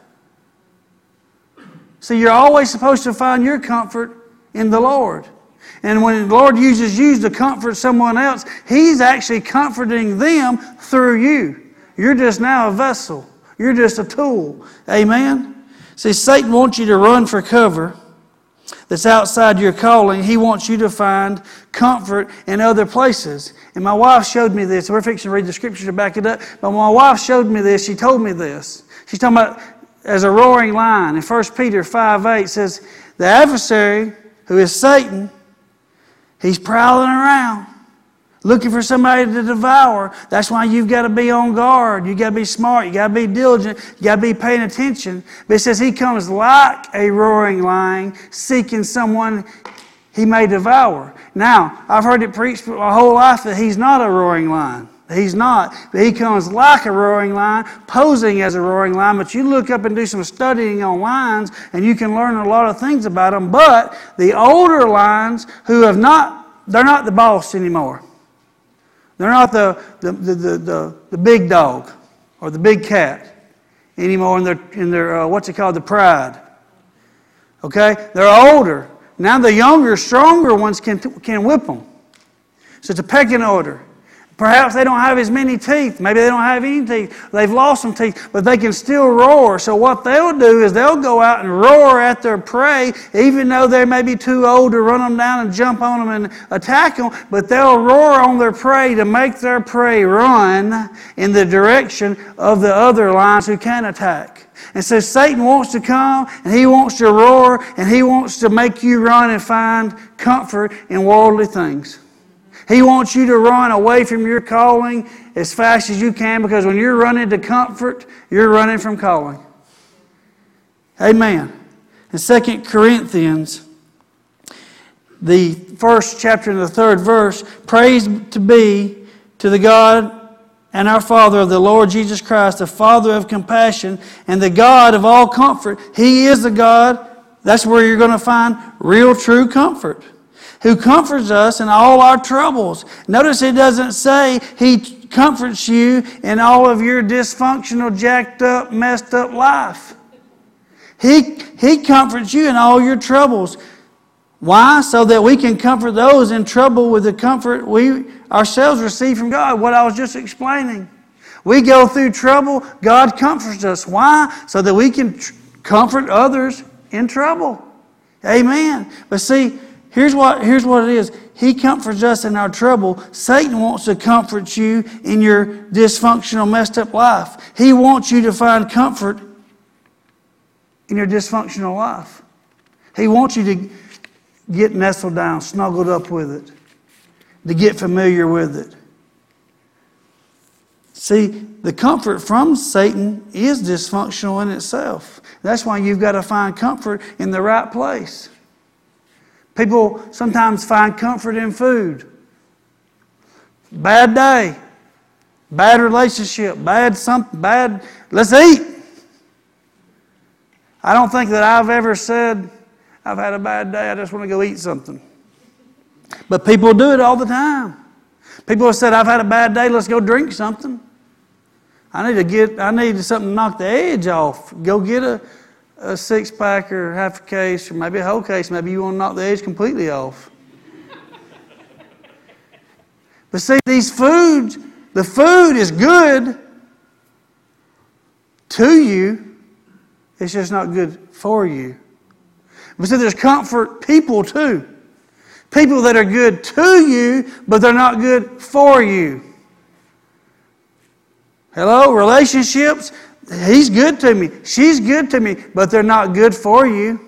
[SPEAKER 2] See, you're always supposed to find your comfort in the Lord. And when the Lord uses you to comfort someone else, He's actually comforting them through you. You're just now a vessel, you're just a tool. Amen? See, Satan wants you to run for cover that's outside your calling, he wants you to find comfort in other places. And my wife showed me this. We're fixing to read the scripture to back it up. But my wife showed me this. She told me this. She's talking about as a roaring lion. In 1 Peter 5 8 says, The adversary, who is Satan, he's prowling around looking for somebody to devour. That's why you've got to be on guard. You've got to be smart. You've got to be diligent. You've got to be paying attention. But it says he comes like a roaring lion, seeking someone he may devour. Now, I've heard it preached my whole life that he's not a roaring lion. He's not. But he comes like a roaring lion, posing as a roaring lion. But you look up and do some studying on lions, and you can learn a lot of things about them. But the older lions who have not, they're not the boss anymore. They're not the, the, the, the, the, big dog or the big cat anymore in their, in their uh, what's it called, the pride. Okay? They're older. Now the younger, stronger ones can, can whip them. So it's a pecking order. Perhaps they don't have as many teeth. Maybe they don't have any teeth. They've lost some teeth, but they can still roar. So what they'll do is they'll go out and roar at their prey, even though they may be too old to run them down and jump on them and attack them. But they'll roar on their prey to make their prey run in the direction of the other lions who can attack. And so Satan wants to come and he wants to roar and he wants to make you run and find comfort in worldly things. He wants you to run away from your calling as fast as you can because when you're running to comfort, you're running from calling. Amen. In 2 Corinthians, the first chapter and the third verse, praise to be to the God and our Father of the Lord Jesus Christ, the Father of compassion and the God of all comfort. He is the God. That's where you're going to find real, true comfort. Who comforts us in all our troubles. Notice it doesn't say He comforts you in all of your dysfunctional, jacked up, messed up life. He, he comforts you in all your troubles. Why? So that we can comfort those in trouble with the comfort we ourselves receive from God. What I was just explaining. We go through trouble, God comforts us. Why? So that we can tr- comfort others in trouble. Amen. But see, here's what, here's what it is He comforts us in our trouble. Satan wants to comfort you in your dysfunctional, messed up life. He wants you to find comfort in your dysfunctional life. He wants you to get nestled down, snuggled up with it, to get familiar with it. See, the comfort from Satan is dysfunctional in itself. That's why you've got to find comfort in the right place. People sometimes find comfort in food. Bad day, bad relationship, bad something, bad, let's eat. I don't think that I've ever said, I've had a bad day, I just want to go eat something. But people do it all the time. People have said, I've had a bad day, let's go drink something. I need to get, I need something to knock the edge off. Go get a, a six pack or half a case or maybe a whole case. Maybe you want to knock the edge completely off. but see, these foods, the food is good to you, it's just not good for you. But see, there's comfort people too. People that are good to you, but they're not good for you. Hello? Relationships, he's good to me. She's good to me, but they're not good for you.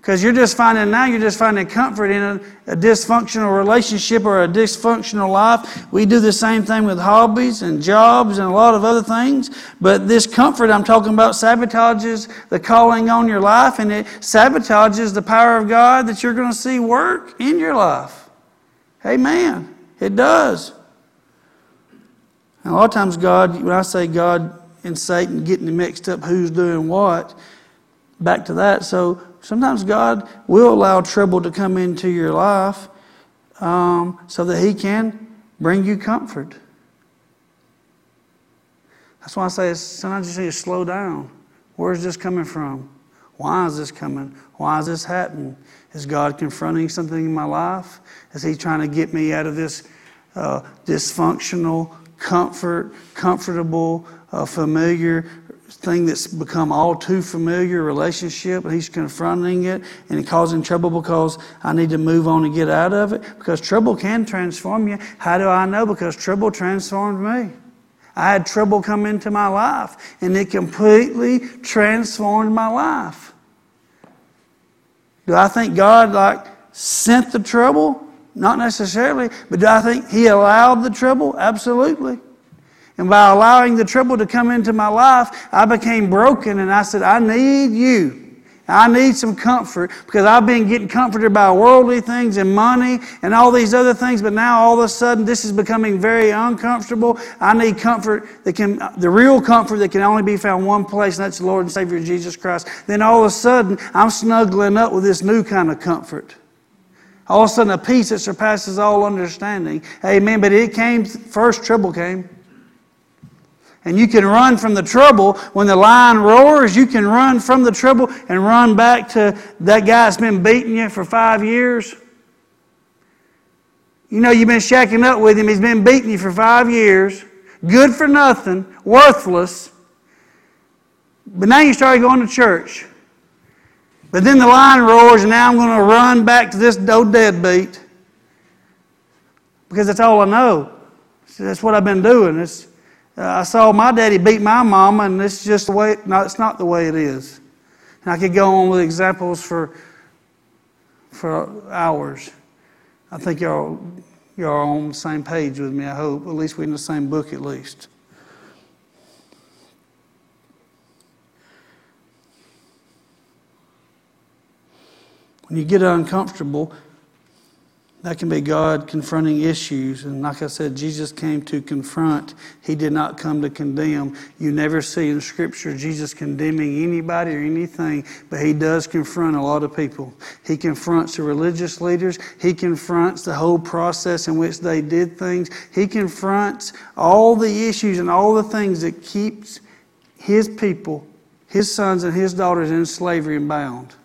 [SPEAKER 2] Because you're just finding now, you're just finding comfort in a, a, dysfunctional relationship or a dysfunctional life. We do the same thing with hobbies and jobs and a lot of other things. But this comfort I'm talking about sabotages the calling on your life and it sabotages the power of God that you're going to see work in your life. Hey, Amen. It does. And a lot of times, God, when I say God and Satan getting mixed up who's doing what, back to that. So sometimes God will allow trouble to come into your life um, so that He can bring you comfort. That's why I say sometimes you need to slow down. Where is this coming from? Why is this coming? Why is this happening? Is God confronting something in my life? Is He trying to get me out of this uh, dysfunctional, comfort, comfortable, uh, familiar thing that's become all too familiar relationship and he's confronting it and causing trouble because I need to move on and get out of it because trouble can transform you. How do I know? Because trouble transformed me. I had trouble come into my life and it completely transformed my life. Do I think God like sent the trouble? Not necessarily, but do I think he allowed the trouble? Absolutely. And by allowing the trouble to come into my life, I became broken and I said, I need you. I need some comfort because I've been getting comforted by worldly things and money and all these other things, but now all of a sudden this is becoming very uncomfortable. I need comfort that can, the real comfort that can only be found one place, and that's the Lord and Savior Jesus Christ. Then all of a sudden I'm snuggling up with this new kind of comfort. All of a sudden a peace that surpasses all understanding. Amen. But it came, first trouble came. And you can run from the trouble. When the lion roars, you can run from the trouble and run back to that guy that's been beating you for five years. You know, you've been shacking up with him. He's been beating you for five years. Good for nothing, worthless. But now you started going to church. But then the lion roars, and now I'm going to run back to this old deadbeat. Because that's all I know. That's what I've been doing. It's, uh, I saw my daddy beat my mama, and it's just the way, no, it's not the way it is. And I could go on with examples for, for hours. I think y'all, y'all are on the same page with me, I hope. At least we're in the same book, at least. When you get uncomfortable, That can be God confronting issues. And like I said, Jesus came to confront. He did not come to condemn. You never see in Scripture Jesus condemning anybody or anything, but He does confront a lot of people. He confronts the religious leaders. He confronts the whole process in which they did things. He confronts all the issues and all the things that keeps His people, His sons and His daughters in slavery and bound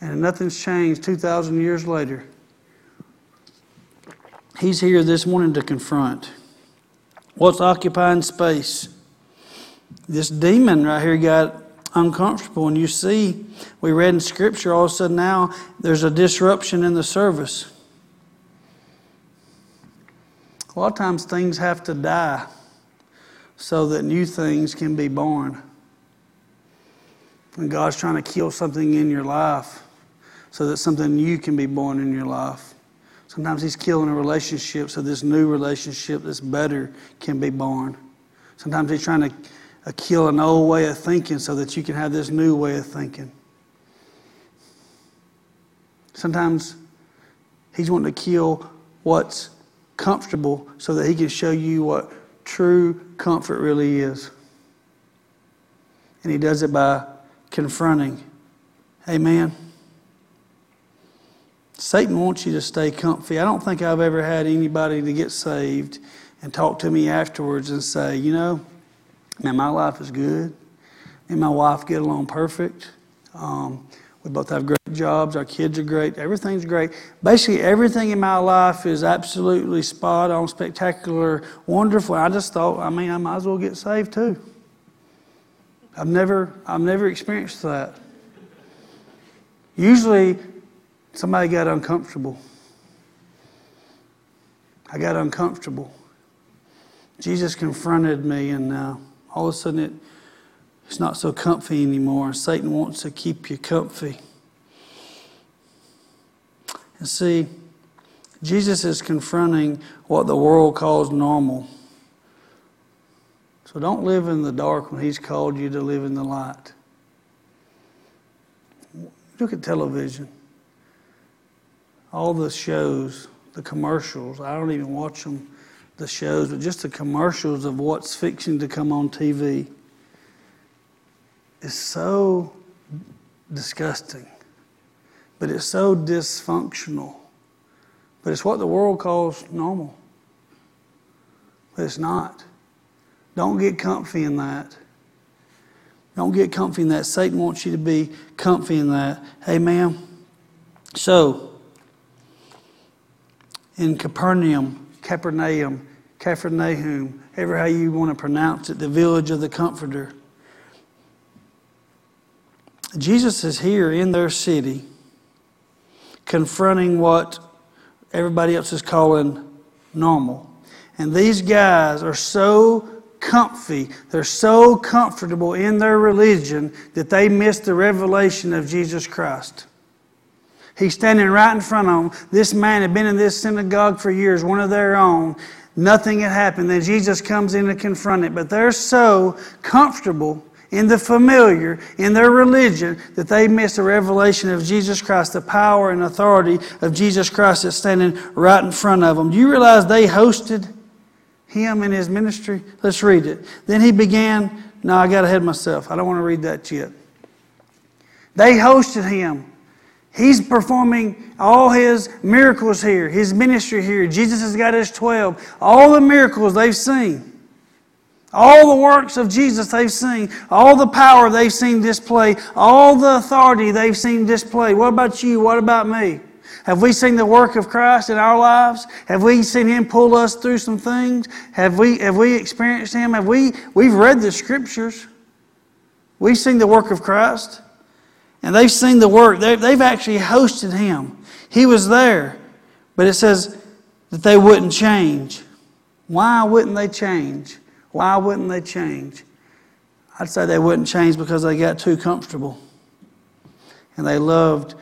[SPEAKER 2] and nothing's changed 2,000 years later. He's here this morning to confront. What's occupying space? This demon right here got uncomfortable. And you see, we read in Scripture all of a sudden now there's a disruption in the service. A lot of times things have to die so that new things can be born. When God's trying to kill something in your life, so that something new can be born in your life. Sometimes He's killing a relationship so this new relationship that's better can be born. Sometimes He's trying to uh, kill an old way of thinking so that you can have this new way of thinking. Sometimes He's wanting to kill what's comfortable so that He can show you what true comfort really is. And He does it by confronting. Amen. Satan wants you to stay comfy. I don't think I've ever had anybody to get saved and talk to me afterwards and say, you know, man, my life is good. And my wife get along perfect. Um, we both have great jobs. Our kids are great. Everything's great. Basically, everything in my life is absolutely spot on, spectacular, wonderful. I just thought, I mean, I might as well get saved too. I've never, I've never experienced that. Usually, Somebody got uncomfortable. I got uncomfortable. Jesus confronted me, and uh, all of a sudden it, it's not so comfy anymore. Satan wants to keep you comfy. And see, Jesus is confronting what the world calls normal. So don't live in the dark when He's called you to live in the light. Look at television all the shows, the commercials. I don't even watch them, the shows, but just the commercials of what's fixing to come on TV is so disgusting, but it's so dysfunctional. But it's what the world calls normal. But it's not. Don't get comfy in that. Don't get comfy in that. Satan wants you to be comfy in that. Hey, ma'am. So, in Capernaum, Capernaum, Capernaum, ever how you want to pronounce it, the village of the Comforter. Jesus is here in their city, confronting what everybody else is calling normal. And these guys are so comfy, they're so comfortable in their religion that they miss the revelation of Jesus Christ. He's standing right in front of them. This man had been in this synagogue for years, one of their own. Nothing had happened. Then Jesus comes in to confront it. But they're so comfortable in the familiar, in their religion, that they miss the revelation of Jesus Christ, the power and authority of Jesus Christ that's standing right in front of them. Do you realize they hosted him in his ministry? Let's read it. Then he began. No, I got ahead of myself. I don't want to read that yet. They hosted him. He's performing all his miracles here, his ministry here. Jesus has got his 12. All the miracles they've seen, all the works of Jesus they've seen, all the power they've seen display, all the authority they've seen display. What about you? What about me? Have we seen the work of Christ in our lives? Have we seen Him pull us through some things? Have we, have we experienced Him? Have we, we've read the Scriptures. We've seen the work of Christ. And they've seen the work. They've actually hosted him. He was there. But it says that they wouldn't change. Why wouldn't they change? Why wouldn't they change? I'd say they wouldn't change because they got too comfortable. And they loved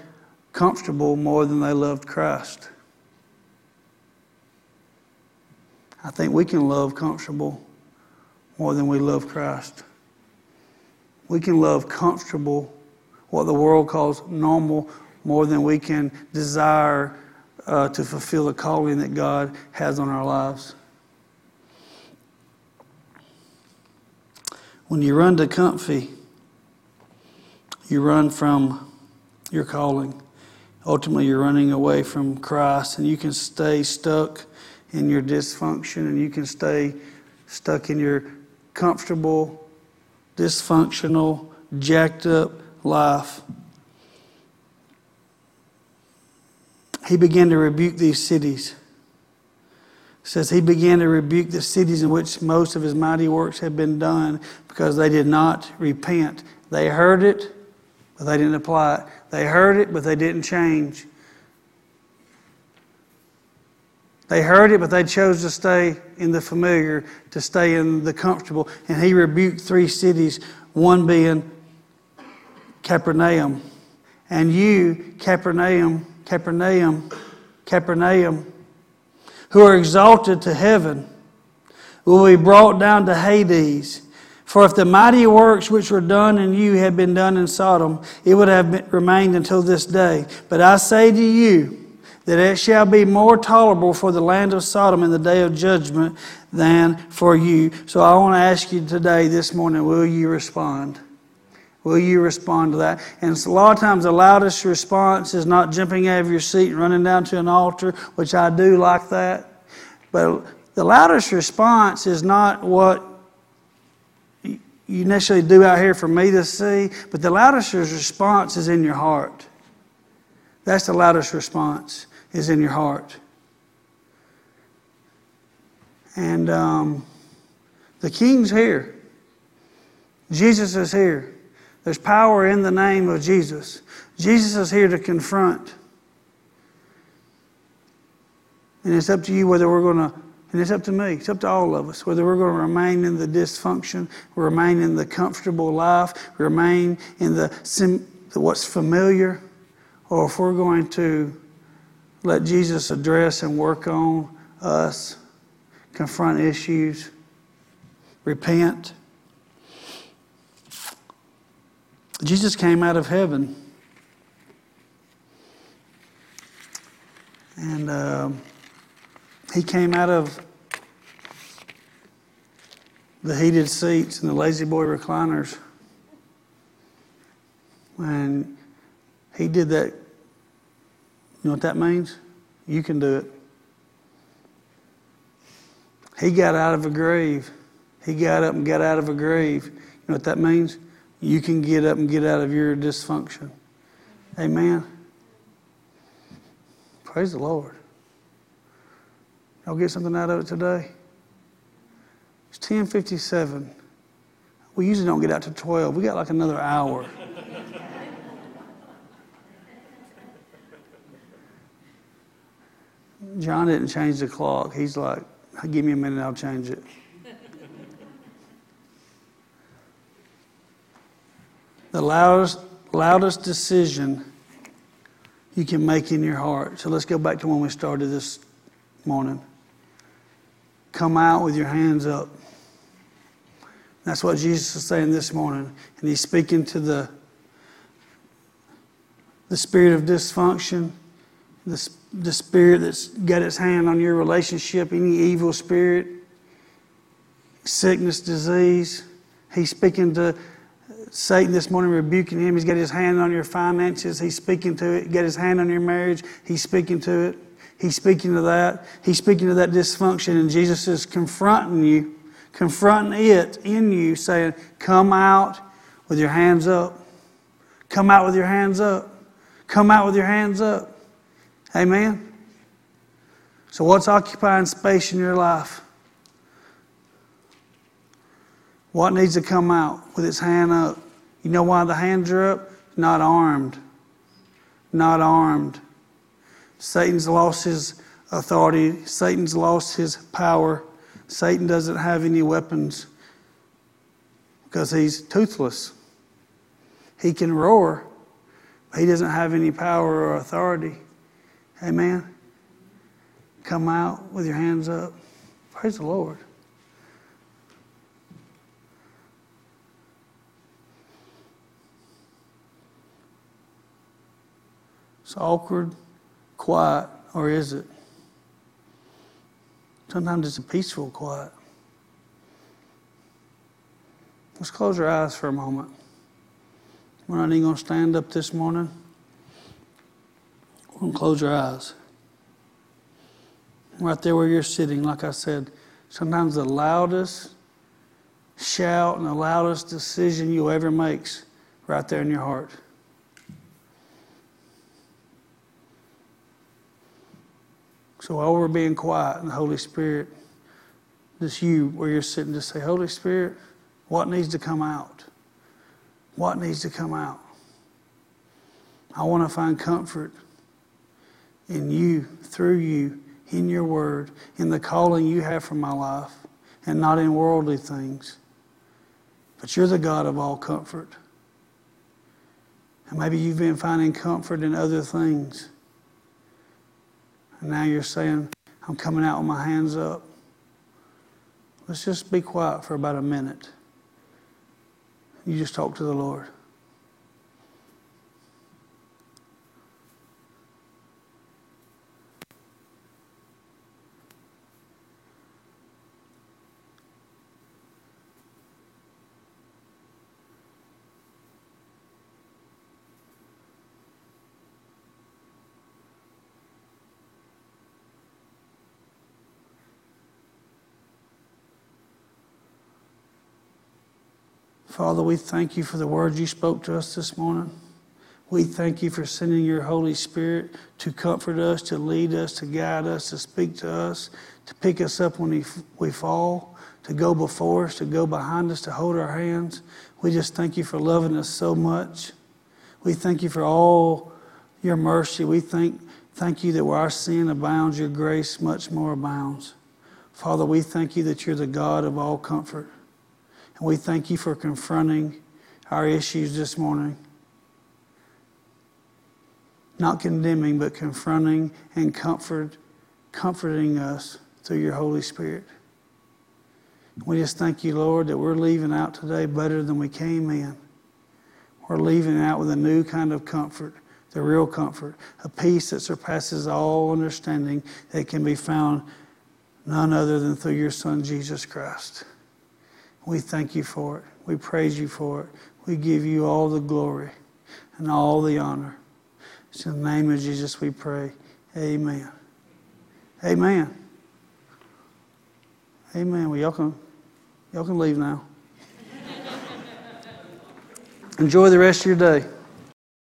[SPEAKER 2] comfortable more than they loved Christ. I think we can love comfortable more than we love Christ. We can love comfortable what the world calls normal more than we can desire uh, to fulfill the calling that God has on our lives. When you run to comfy, you run from your calling. Ultimately, you're running away from Christ, and you can stay stuck in your dysfunction, and you can stay stuck in your comfortable, dysfunctional, jacked up life. He began to rebuke these cities. It says he began to rebuke the cities in which most of his mighty works had been done because they did not repent. They heard it, but they didn't apply it. They heard it, but they didn't change. They heard it, but they chose to stay in the familiar, to stay in the comfortable. And he rebuked three cities, one being Capernaum. And you, Capernaum, Capernaum, Capernaum, who are exalted to heaven, will be brought down to Hades. For if the mighty works which were done in you had been done in Sodom, it would have remained until this day. But I say to you that it shall be more tolerable for the land of Sodom in the day of judgment than for you. So I want to ask you today, this morning, will you respond? Will you respond to that? And a lot of times, the loudest response is not jumping out of your seat and running down to an altar, which I do like that. But the loudest response is not what you necessarily do out here for me to see, but the loudest response is in your heart. That's the loudest response, is in your heart. And um, the king's here. Jesus is here. There's power in the name of Jesus. Jesus is here to confront. And it's up to you whether we're going to, and it's up to me, it's up to all of us, whether we're going to remain in the dysfunction, remain in the comfortable life, remain in the, the what's familiar, or if we're going to let Jesus address and work on us, confront issues, repent. Jesus came out of heaven. And uh, he came out of the heated seats and the La-Z-Boy recliners. And he did that. You know what that means? You can do it. He got out of a grave. He got up and got out of a grave. You know what that means? You can get up and get out of your dysfunction. Amen. Praise the Lord. Y'all get something out of it today? It's 1057. We usually don't get out to 12. We got like another hour. John didn't change the clock. He's like, give me a minute, I'll change it. The loudest, loudest decision you can make in your heart. So let's go back to when we started this morning. Come out with your hands up. That's what Jesus is saying this morning. And he's speaking to the, the spirit of dysfunction, the, the spirit that's got its hand on your relationship, any evil spirit, sickness, disease. He's speaking to Satan this morning rebuking him. He's got his hand on your finances. He's speaking to it. Got his hand on your marriage. He's speaking to it. He's speaking to that. He's speaking to that dysfunction. And Jesus is confronting you, confronting it in you, saying, Come out with your hands up. Come out with your hands up. Come out with your hands up. Amen. So, what's occupying space in your life? What needs to come out with its hand up? You know why the hands are up? Not armed. Not armed. Satan's lost his authority. Satan's lost his power. Satan doesn't have any weapons because he's toothless. He can roar, but he doesn't have any power or authority. Amen. Come out with your hands up. Praise the Lord. It's awkward, quiet, or is it? Sometimes it's a peaceful quiet. Let's close our eyes for a moment. We're not even going to stand up this morning. We're going to close our eyes. Right there where you're sitting, like I said, sometimes the loudest shout and the loudest decision you'll ever makes right there in your heart. So while we're being quiet and the Holy Spirit, just you where you're sitting, just say, Holy Spirit, what needs to come out? What needs to come out? I want to find comfort in you, through you, in your word, in the calling you have for my life, and not in worldly things. But you're the God of all comfort. And maybe you've been finding comfort in other things. And now you're saying, I'm coming out with my hands up. Let's just be quiet for about a minute. You just talk to the Lord. Father, we thank you for the words you spoke to us this morning. We thank you for sending your Holy Spirit to comfort us, to lead us, to guide us, to speak to us, to pick us up when we fall, to go before us, to go behind us, to hold our hands. We just thank you for loving us so much. We thank you for all your mercy. We thank, thank you that where our sin abounds, your grace much more abounds. Father, we thank you that you're the God of all comfort. And we thank you for confronting our issues this morning. Not condemning, but confronting and comfort, comforting us through your Holy Spirit. We just thank you, Lord, that we're leaving out today better than we came in. We're leaving out with a new kind of comfort, the real comfort, a peace that surpasses all understanding that can be found none other than through your Son, Jesus Christ. We thank you for it. We praise you for it. We give you all the glory and all the honor. It's in the name of Jesus we pray. Amen. Amen. Amen. Well, y'all can, y'all can leave now. Enjoy the rest of your day.